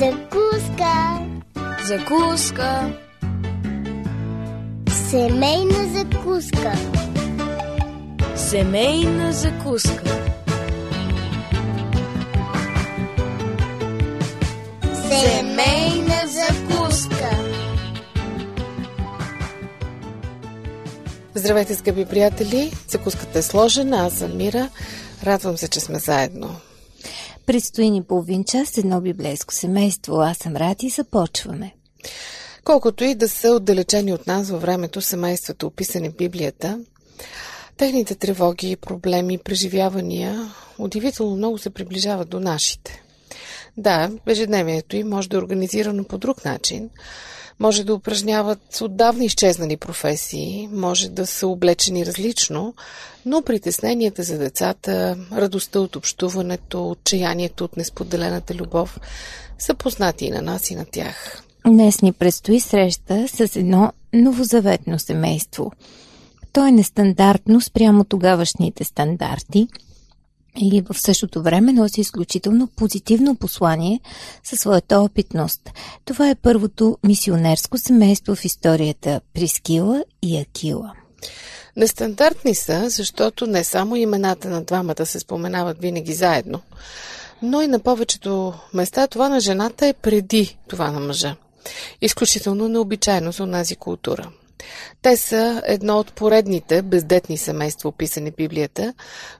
Закуска. Закуска. Семейна закуска. Семейна закуска. Семейна закуска. Здравейте, скъпи приятели! Закуската е сложена, аз съм Мира. Радвам се, че сме заедно. Предстои ни половин час едно библейско семейство. Аз съм Рад и започваме. Колкото и да са отдалечени от нас във времето семействата, описани в Библията, техните тревоги, проблеми, преживявания удивително много се приближават до нашите. Да, ежедневието им може да е организирано по друг начин, може да упражняват отдавна изчезнали професии, може да са облечени различно, но притесненията за децата, радостта от общуването, отчаянието от несподелената любов са познати и на нас и на тях. Днес ни предстои среща с едно новозаветно семейство. То е нестандартно спрямо тогавашните стандарти и в същото време носи изключително позитивно послание със своята опитност. Това е първото мисионерско семейство в историята Прискила и Акила. Нестандартни са, защото не само имената на двамата се споменават винаги заедно, но и на повечето места това на жената е преди това на мъжа. Изключително необичайно за онази култура. Те са едно от поредните бездетни семейства, описани в Библията,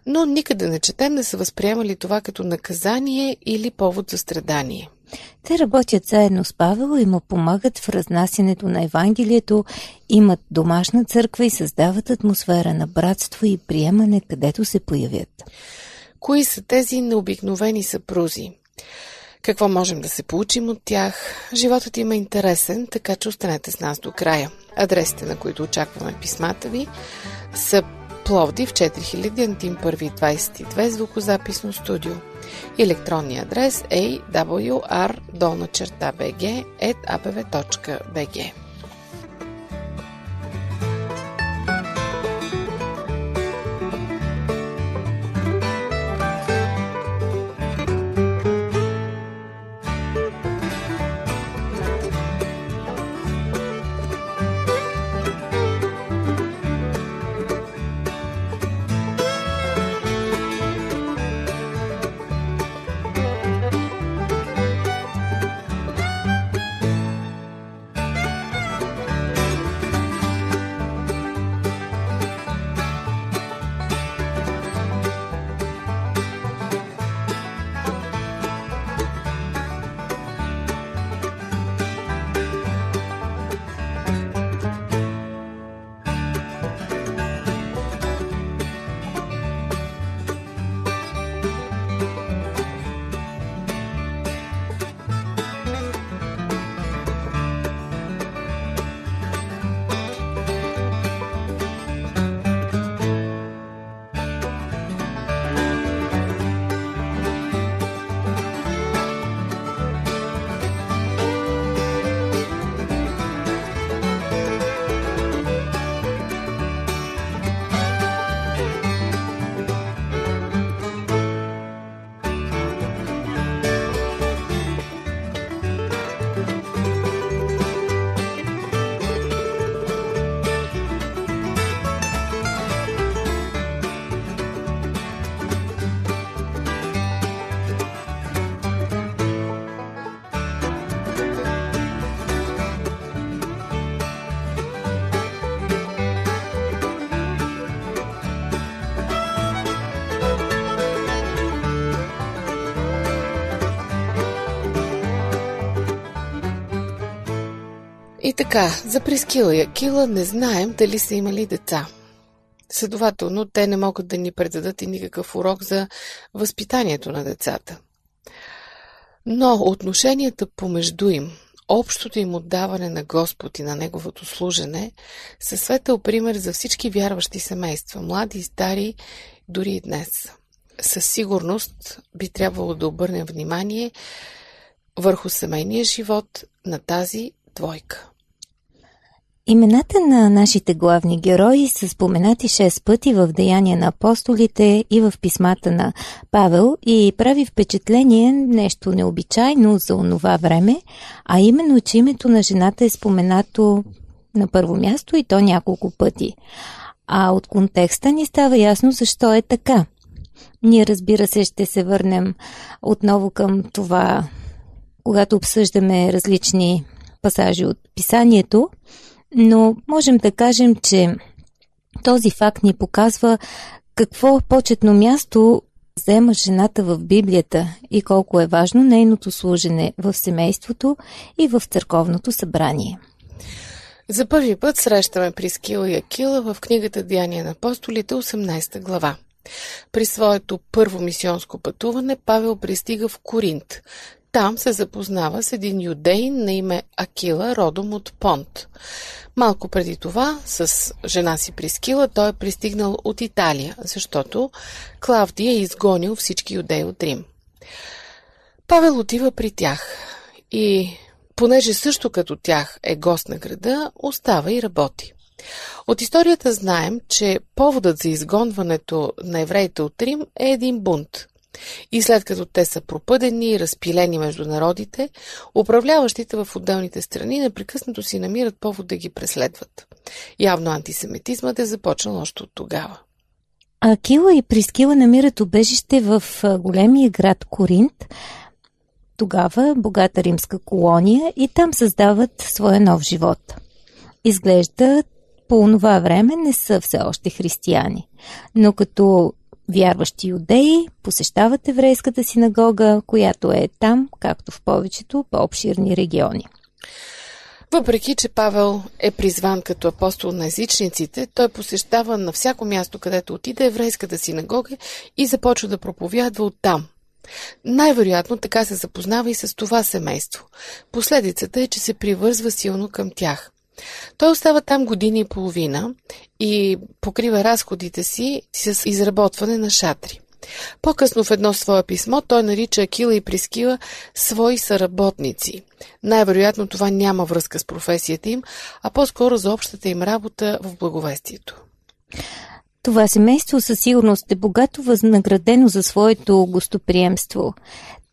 но никъде не четем да са възприемали това като наказание или повод за страдание. Те работят заедно с Павел и му помагат в разнасянето на Евангелието, имат домашна църква и създават атмосфера на братство и приемане, където се появят. Кои са тези необикновени съпрузи? Какво можем да се получим от тях? Животът им е интересен, така че останете с нас до края. Адресите, на които очакваме писмата ви, са Пловдив 4000 Антим 1 22 звукозаписно студио. Електронният адрес е awr.bg.abv.bg. И така, за Прескила и Акила не знаем дали са имали деца. Следователно, те не могат да ни предадат и никакъв урок за възпитанието на децата. Но отношенията помежду им, общото им отдаване на Господ и на Неговото служене, са светъл пример за всички вярващи семейства, млади и стари, дори и днес. Със сигурност би трябвало да обърнем внимание върху семейния живот на тази двойка. Имената на нашите главни герои са споменати 6 пъти в Деяния на апостолите и в писмата на Павел и прави впечатление нещо необичайно за онова време, а именно, че името на жената е споменато на първо място и то няколко пъти. А от контекста ни става ясно защо е така. Ние, разбира се, ще се върнем отново към това, когато обсъждаме различни пасажи от писанието, но можем да кажем, че този факт ни показва какво почетно място взема жената в Библията и колко е важно нейното служене в семейството и в църковното събрание. За първи път срещаме Прискила и Акила в книгата Деяния на апостолите, 18 глава. При своето първо мисионско пътуване Павел пристига в Коринт. Там се запознава с един юдейн на име Акила, родом от Понт. Малко преди това, с жена си Прискила, той е пристигнал от Италия, защото Клавдия е изгонил всички юдеи от Рим. Павел отива при тях и понеже също като тях е гост на града, остава и работи. От историята знаем, че поводът за изгонването на евреите от Рим е един бунт. И след като те са пропъдени и разпилени между народите, управляващите в отделните страни непрекъснато си намират повод да ги преследват. Явно антисемитизмът е започнал още от тогава. Акила и Прискила намират убежище в големия град Коринт, тогава богата римска колония и там създават своя нов живот. Изглежда по това време не са все още християни, но като вярващи юдеи посещават еврейската синагога, която е там, както в повечето по-обширни региони. Въпреки, че Павел е призван като апостол на езичниците, той посещава на всяко място, където отиде еврейската синагога и започва да проповядва оттам – най-вероятно така се запознава и с това семейство. Последицата е, че се привързва силно към тях. Той остава там години и половина и покрива разходите си с изработване на шатри. По-късно в едно свое писмо той нарича Акила и Прискила свои съработници. Най-вероятно това няма връзка с професията им, а по-скоро за общата им работа в благовестието. Това семейство със сигурност е богато възнаградено за своето гостоприемство.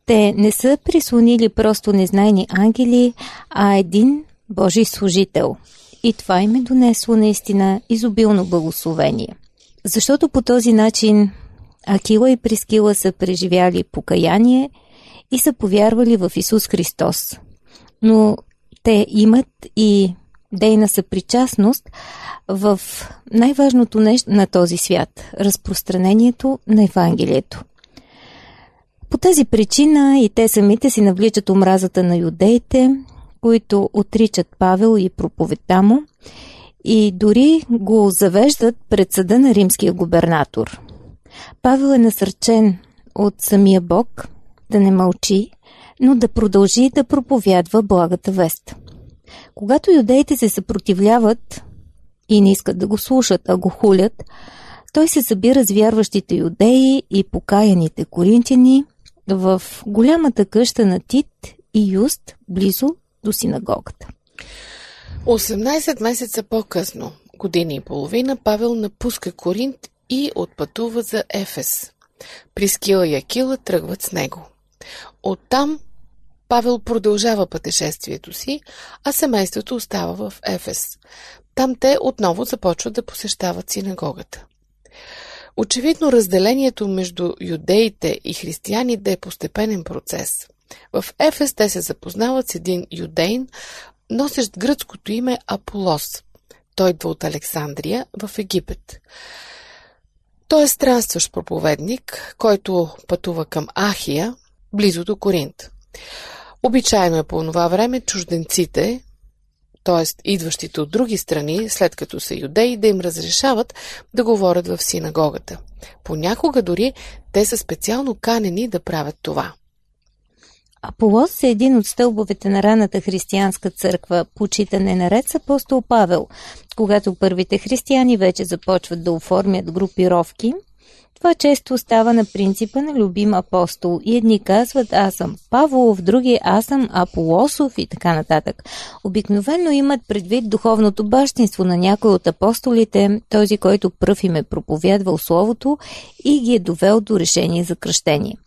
Те не са прислонили просто незнайни ангели, а един Божий служител. И това им е донесло наистина изобилно благословение. Защото по този начин Акила и Прискила са преживяли покаяние и са повярвали в Исус Христос. Но те имат и дейна съпричастност в най-важното нещо на този свят – разпространението на Евангелието. По тази причина и те самите си навличат омразата на юдеите, които отричат Павел и проповедта му и дори го завеждат пред съда на римския губернатор. Павел е насърчен от самия Бог да не мълчи, но да продължи да проповядва благата вест – когато юдеите се съпротивляват и не искат да го слушат, а го хулят, той се събира с вярващите юдеи и покаяните коринтияни в голямата къща на Тит и Юст, близо до синагогата. 18 месеца по-късно, година и половина, Павел напуска Коринт и отпътува за Ефес. Прискила и Акила тръгват с него. Оттам Павел продължава пътешествието си, а семейството остава в Ефес. Там те отново започват да посещават синагогата. Очевидно разделението между юдеите и християните е постепенен процес. В Ефес те се запознават с един юдейн, носещ гръцкото име Аполос. Той идва от Александрия в Египет. Той е странстващ проповедник, който пътува към Ахия, близо до Коринт. Обичайно е по това време чужденците, т.е. идващите от други страни, след като са юдеи, да им разрешават да говорят в синагогата. Понякога дори те са специално канени да правят това. Аполос е един от стълбовете на раната християнска църква, почитане наред с апостол Павел. Когато първите християни вече започват да оформят групировки, Това често става на принципа на любим апостол и едни казват аз съм Павлов, други аз съм Аполосов и така нататък. Обикновено имат предвид духовното бащинство на някой от апостолите, този, който пръв им е проповядвал Словото и ги е довел до решение за кръщение.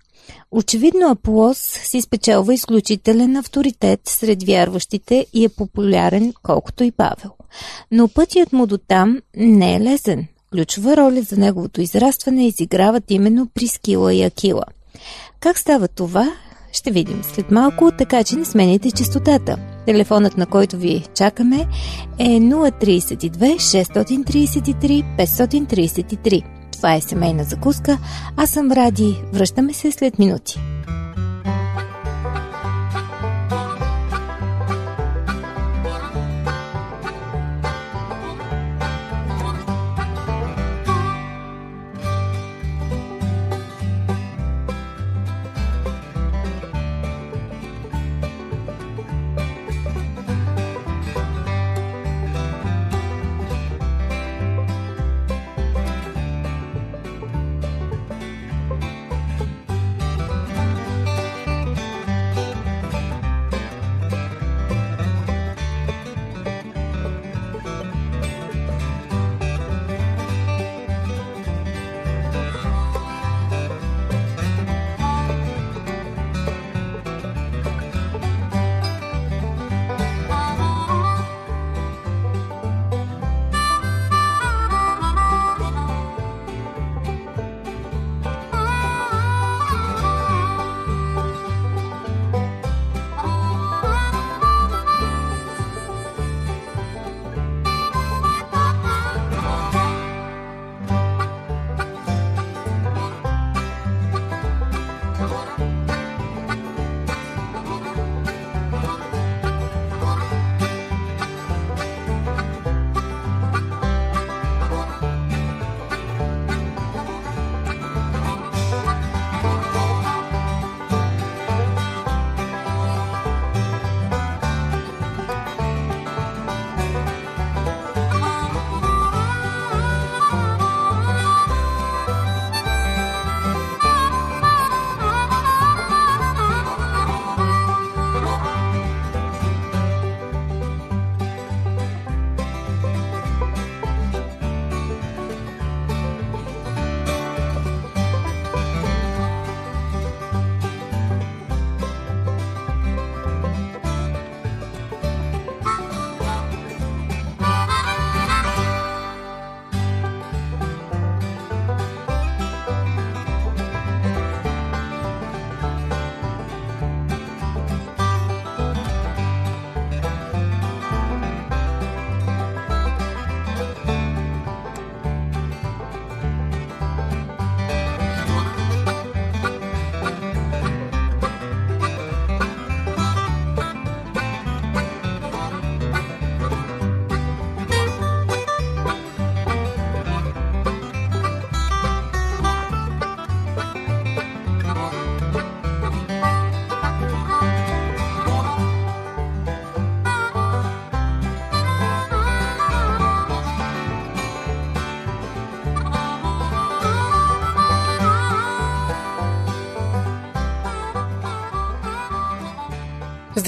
Очевидно Аполос си спечелва изключителен авторитет сред вярващите и е популярен колкото и Павел. Но пътят му до там не е лесен. Ключова роля за неговото израстване изиграват именно Прискила и Акила. Как става това, ще видим след малко, така че не смените частотата. Телефонът, на който ви чакаме е 032 633 533. Това е семейна закуска. Аз съм Ради. Връщаме се след минути.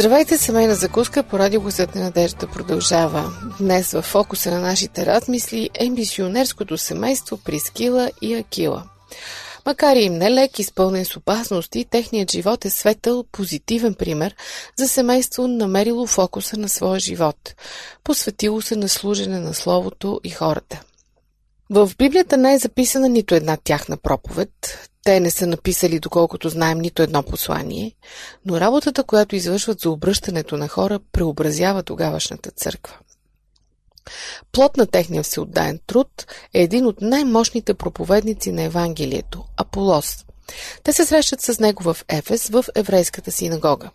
Здравейте, семейна закуска по радио на надежда продължава. Днес в фокуса на нашите размисли е мисионерското семейство Прискила и Акила. Макар и им нелек, изпълнен с опасности, техният живот е светъл, позитивен пример за семейство, намерило фокуса на своя живот. Посветило се на служене на Словото и хората. В Библията не е записана нито една тяхна проповед. Те не са написали, доколкото знаем, нито едно послание, но работата, която извършват за обръщането на хора, преобразява тогавашната църква. Плот на техния всеотдаен труд е един от най-мощните проповедници на Евангелието – Аполос. Те се срещат с него в Ефес, в еврейската синагога.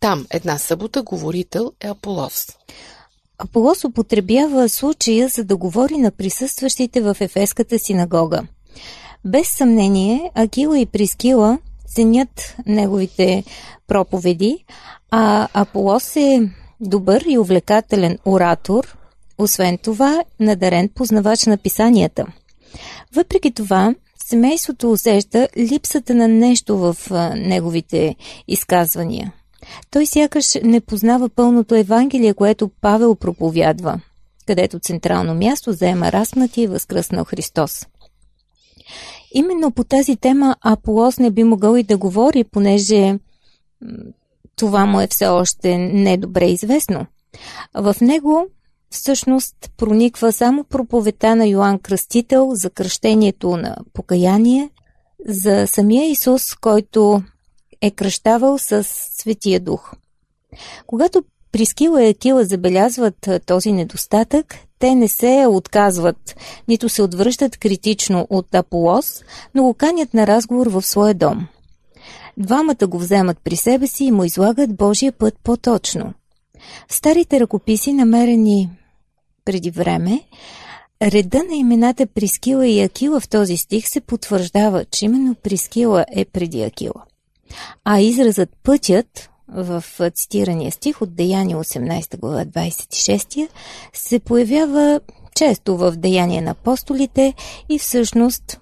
Там една събота говорител е Аполос. Аполос употребява случая, за да говори на присъстващите в Ефеската синагога. Без съмнение, Акила и Прискила ценят неговите проповеди, а Аполос е добър и увлекателен оратор, освен това надарен познавач на писанията. Въпреки това, семейството усеща липсата на нещо в неговите изказвания. Той сякаш не познава пълното Евангелие, което Павел проповядва, където централно място заема разпнати и възкръснал Христос. Именно по тази тема Аполос не би могъл и да говори, понеже това му е все още недобре известно. В него всъщност прониква само проповета на Йоанн Кръстител за кръщението на покаяние, за самия Исус, който е кръщавал с Светия Дух. Когато Прискила и Акила забелязват този недостатък, те не се отказват, нито се отвръщат критично от Аполос, но го канят на разговор в своя дом. Двамата го вземат при себе си и му излагат Божия път по-точно. В старите ръкописи, намерени преди време, реда на имената Прискила и Акила в този стих се потвърждава, че именно Прискила е преди Акила. А изразът пътят в цитирания стих от Деяния 18 глава 26 се появява често в Деяния на апостолите и всъщност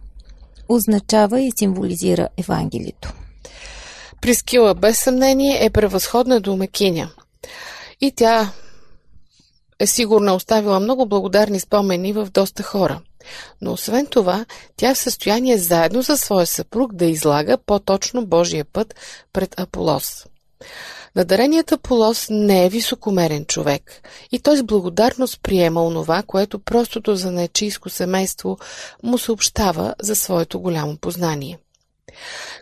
означава и символизира Евангелието. Прискила без съмнение е превъзходна домакиня. И тя е сигурно оставила много благодарни спомени в доста хора. Но освен това, тя е в състояние заедно със своя съпруг да излага по-точно Божия път пред Аполос. Надареният Аполос не е високомерен човек и той с благодарност приема онова, което простото за нечийско семейство му съобщава за своето голямо познание.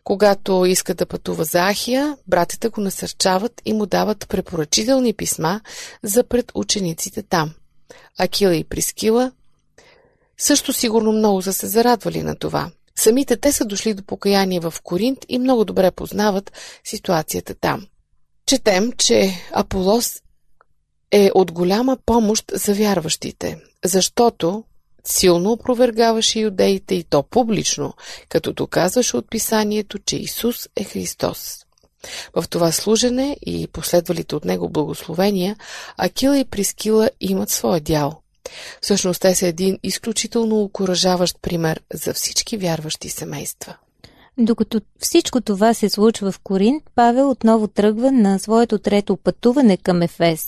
Когато иска да пътува за Ахия, братята го насърчават и му дават препоръчителни писма за пред учениците там. Акила и Прискила също сигурно много са се зарадвали на това. Самите те са дошли до покаяние в Коринт и много добре познават ситуацията там. Четем, че Аполос е от голяма помощ за вярващите, защото силно опровергаваше юдеите и то публично, като доказваше от писанието, че Исус е Христос. В това служене и последвалите от него благословения, Акила и Прискила имат своя дял. Всъщност те са един изключително окоръжаващ пример за всички вярващи семейства. Докато всичко това се случва в Коринт, Павел отново тръгва на своето трето пътуване към Ефес.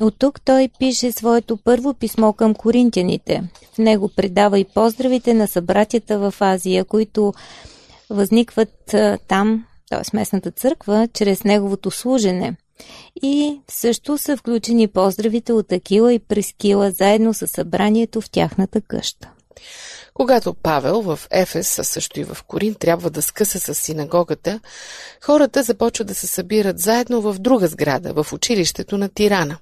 От тук той пише своето първо писмо към коринтяните. В него предава и поздравите на събратята в Азия, които възникват там, т.е. местната църква, чрез неговото служене. И също са включени поздравите от Акила и Прескила заедно с събранието в тяхната къща. Когато Павел в Ефес, а също и в Корин, трябва да скъса с синагогата, хората започват да се събират заедно в друга сграда, в училището на Тирана.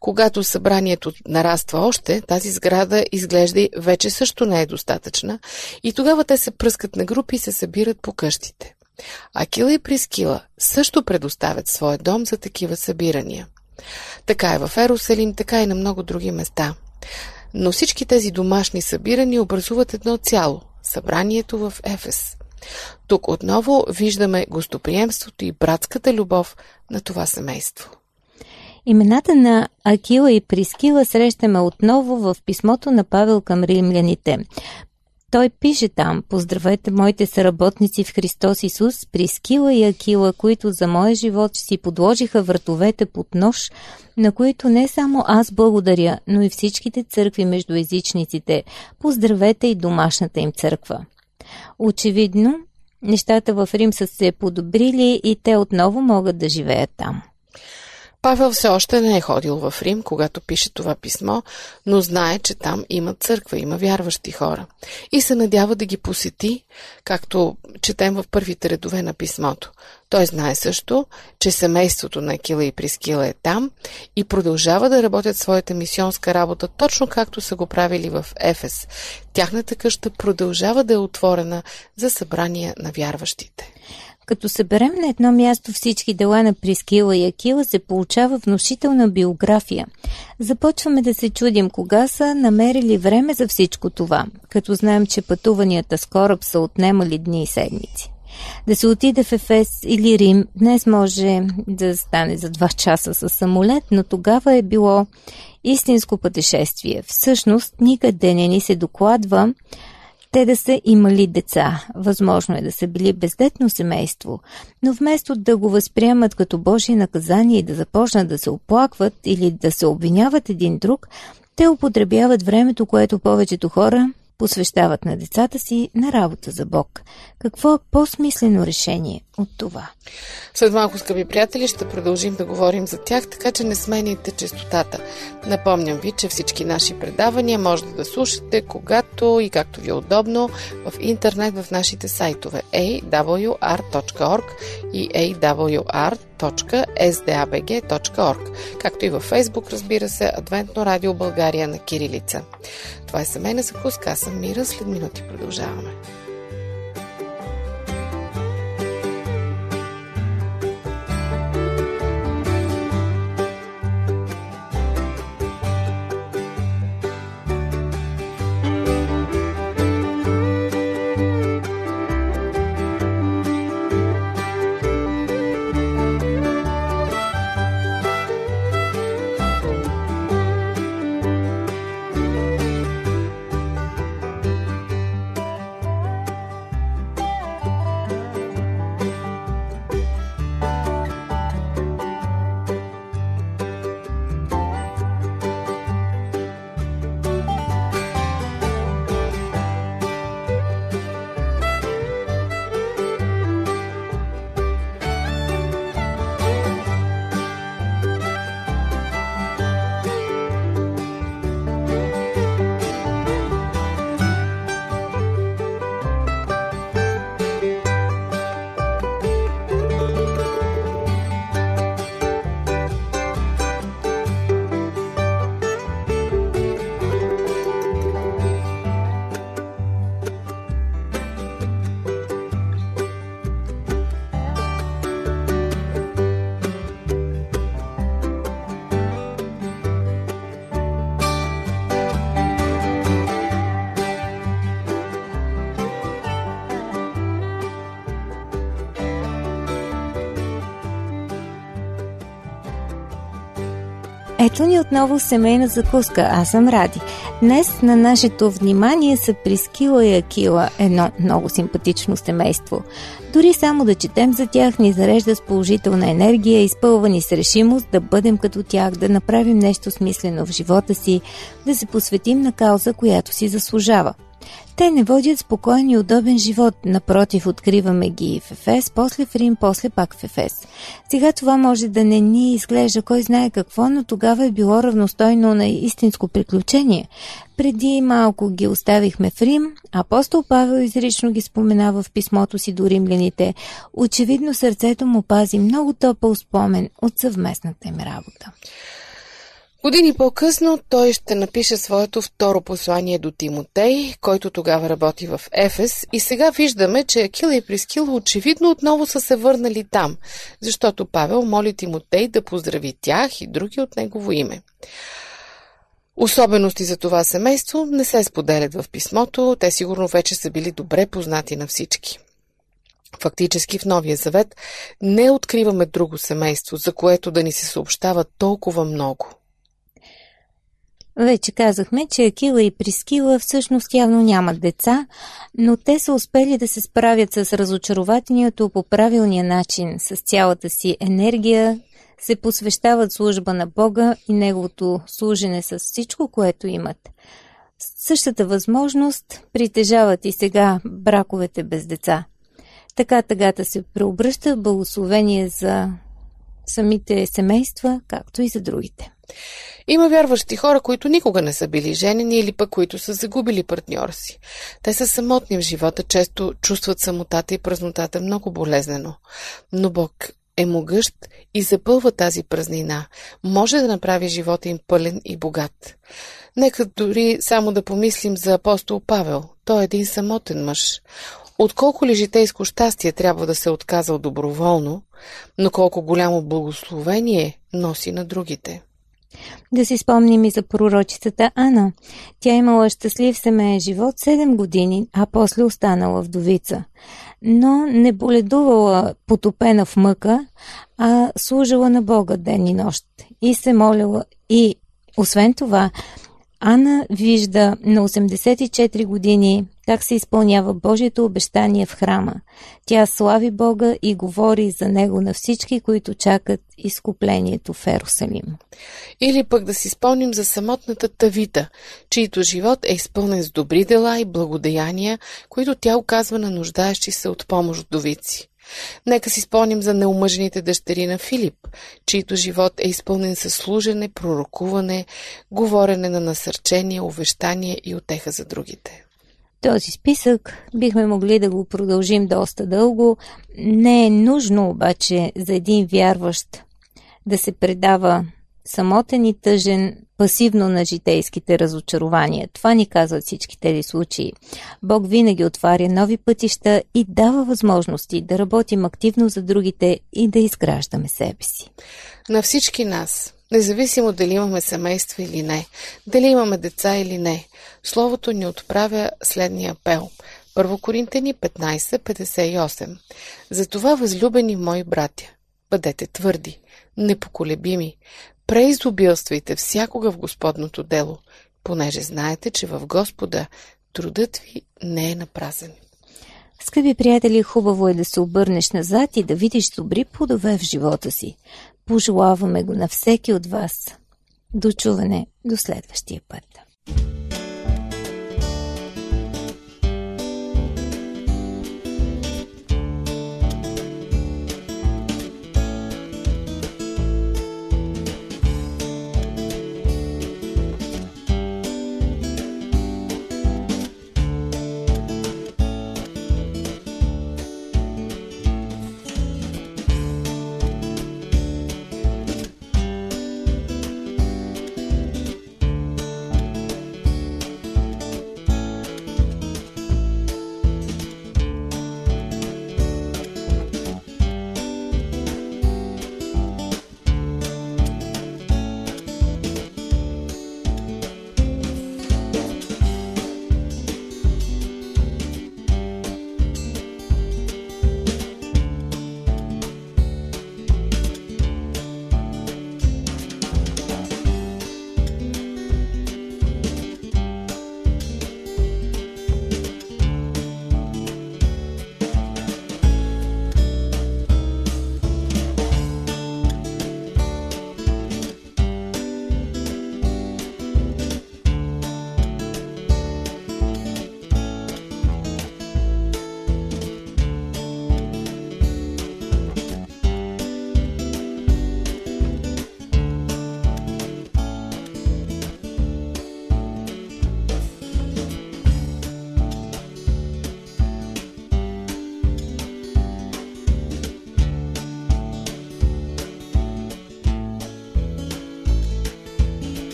Когато събранието нараства още, тази сграда изглежда вече също не е достатъчна и тогава те се пръскат на групи и се събират по къщите. Акила и Прискила също предоставят своя дом за такива събирания. Така е в Ерусалим, така и на много други места. Но всички тези домашни събирания образуват едно цяло – събранието в Ефес. Тук отново виждаме гостоприемството и братската любов на това семейство. Имената на Акила и Прискила срещаме отново в писмото на Павел към римляните. Той пише там, поздравете моите съработници в Христос Исус, Прискила и Акила, които за моя живот си подложиха вратовете под нож, на които не само аз благодаря, но и всичките църкви между езичниците. Поздравете и домашната им църква. Очевидно, нещата в Рим са се подобрили и те отново могат да живеят там. Павел все още не е ходил в Рим, когато пише това писмо, но знае, че там има църква, има вярващи хора. И се надява да ги посети, както четем в първите редове на писмото. Той знае също, че семейството на Кила и Прискила е там и продължава да работят своята мисионска работа точно както са го правили в Ефес. Тяхната къща продължава да е отворена за събрания на вярващите. Като съберем на едно място всички дела на Прискила и Акила, се получава внушителна биография. Започваме да се чудим кога са намерили време за всичко това, като знаем, че пътуванията с кораб са отнемали дни и седмици. Да се отиде в Ефес или Рим днес може да стане за два часа с самолет, но тогава е било истинско пътешествие. Всъщност никъде не ни се докладва те да са имали деца. Възможно е да са били бездетно семейство, но вместо да го възприемат като Божие наказание и да започнат да се оплакват или да се обвиняват един друг, те употребяват времето, което повечето хора посвещават на децата си на работа за Бог. Какво е по-смислено решение от това? След малко, скъпи приятели, ще продължим да говорим за тях, така че не сменяйте частотата. Напомням ви, че всички наши предавания можете да слушате когато и както ви е удобно в интернет в нашите сайтове awr.org и awr.sdabg.org, както и във Facebook, разбира се, Адвентно радио България на Кирилица. Това е семейна закуска, аз съм Мира, след минути продължаваме. Ето ни отново семейна закуска. Аз съм Ради. Днес на нашето внимание са Прискила и Акила, едно много симпатично семейство. Дори само да четем за тях ни зарежда с положителна енергия, изпълвани с решимост да бъдем като тях, да направим нещо смислено в живота си, да се посветим на кауза, която си заслужава. Те не водят спокоен и удобен живот, напротив, откриваме ги в Ефес, после в Рим, после пак в Ефес. Сега това може да не ни изглежда кой знае какво, но тогава е било равностойно на истинско приключение. Преди малко ги оставихме в Рим, апостол Павел изрично ги споменава в писмото си до римляните. Очевидно сърцето му пази много топъл спомен от съвместната им работа. Години по-късно той ще напише своето второ послание до Тимотей, който тогава работи в Ефес и сега виждаме, че Акила и Прискила очевидно отново са се върнали там, защото Павел моли Тимотей да поздрави тях и други от негово име. Особености за това семейство не се споделят в писмото, те сигурно вече са били добре познати на всички. Фактически в Новия Завет не откриваме друго семейство, за което да ни се съобщава толкова много – вече казахме, че Акила и Прискила всъщност явно нямат деца, но те са успели да се справят с разочарователното по правилния начин, с цялата си енергия, се посвещават служба на Бога и Неговото служене с всичко, което имат. Същата възможност притежават и сега браковете без деца. Така тъгата се преобръща в благословение за самите семейства, както и за другите. Има вярващи хора, които никога не са били женени или пък които са загубили партньора си. Те са самотни в живота, често чувстват самотата и празнотата много болезнено. Но Бог е могъщ и запълва тази празнина. Може да направи живота им пълен и богат. Нека дори само да помислим за апостол Павел. Той е един самотен мъж. Отколко ли житейско щастие трябва да се е отказал доброволно, но колко голямо благословение носи на другите. Да си спомним и за пророчицата Ана. Тя имала щастлив семейен живот 7 години, а после останала вдовица. Но не боледувала потопена в мъка, а служила на Бога ден и нощ. И се молила. И освен това, Ана вижда на 84 години как се изпълнява Божието обещание в храма. Тя слави Бога и говори за него на всички, които чакат изкуплението в Ерусалим. Или пък да си спомним за самотната Тавита, чийто живот е изпълнен с добри дела и благодеяния, които тя оказва на нуждаещи се от помощ вдовици. Нека си спомним за неумъжените дъщери на Филип, чийто живот е изпълнен със служене, пророкуване, говорене на насърчение, увещание и отеха за другите. Този списък бихме могли да го продължим доста дълго. Не е нужно обаче за един вярващ да се предава самотен и тъжен пасивно на житейските разочарования. Това ни казват всички тези случаи. Бог винаги отваря нови пътища и дава възможности да работим активно за другите и да изграждаме себе си. На всички нас, независимо дали имаме семейство или не, дали имаме деца или не, Словото ни отправя следния апел. Първо Коринтени 15.58 Затова, възлюбени мои братя, бъдете твърди, непоколебими, преизобилствайте всякога в Господното дело, понеже знаете, че в Господа трудът ви не е напразен. Скъпи приятели, хубаво е да се обърнеш назад и да видиш добри плодове в живота си. Пожелаваме го на всеки от вас. До чуване до следващия път.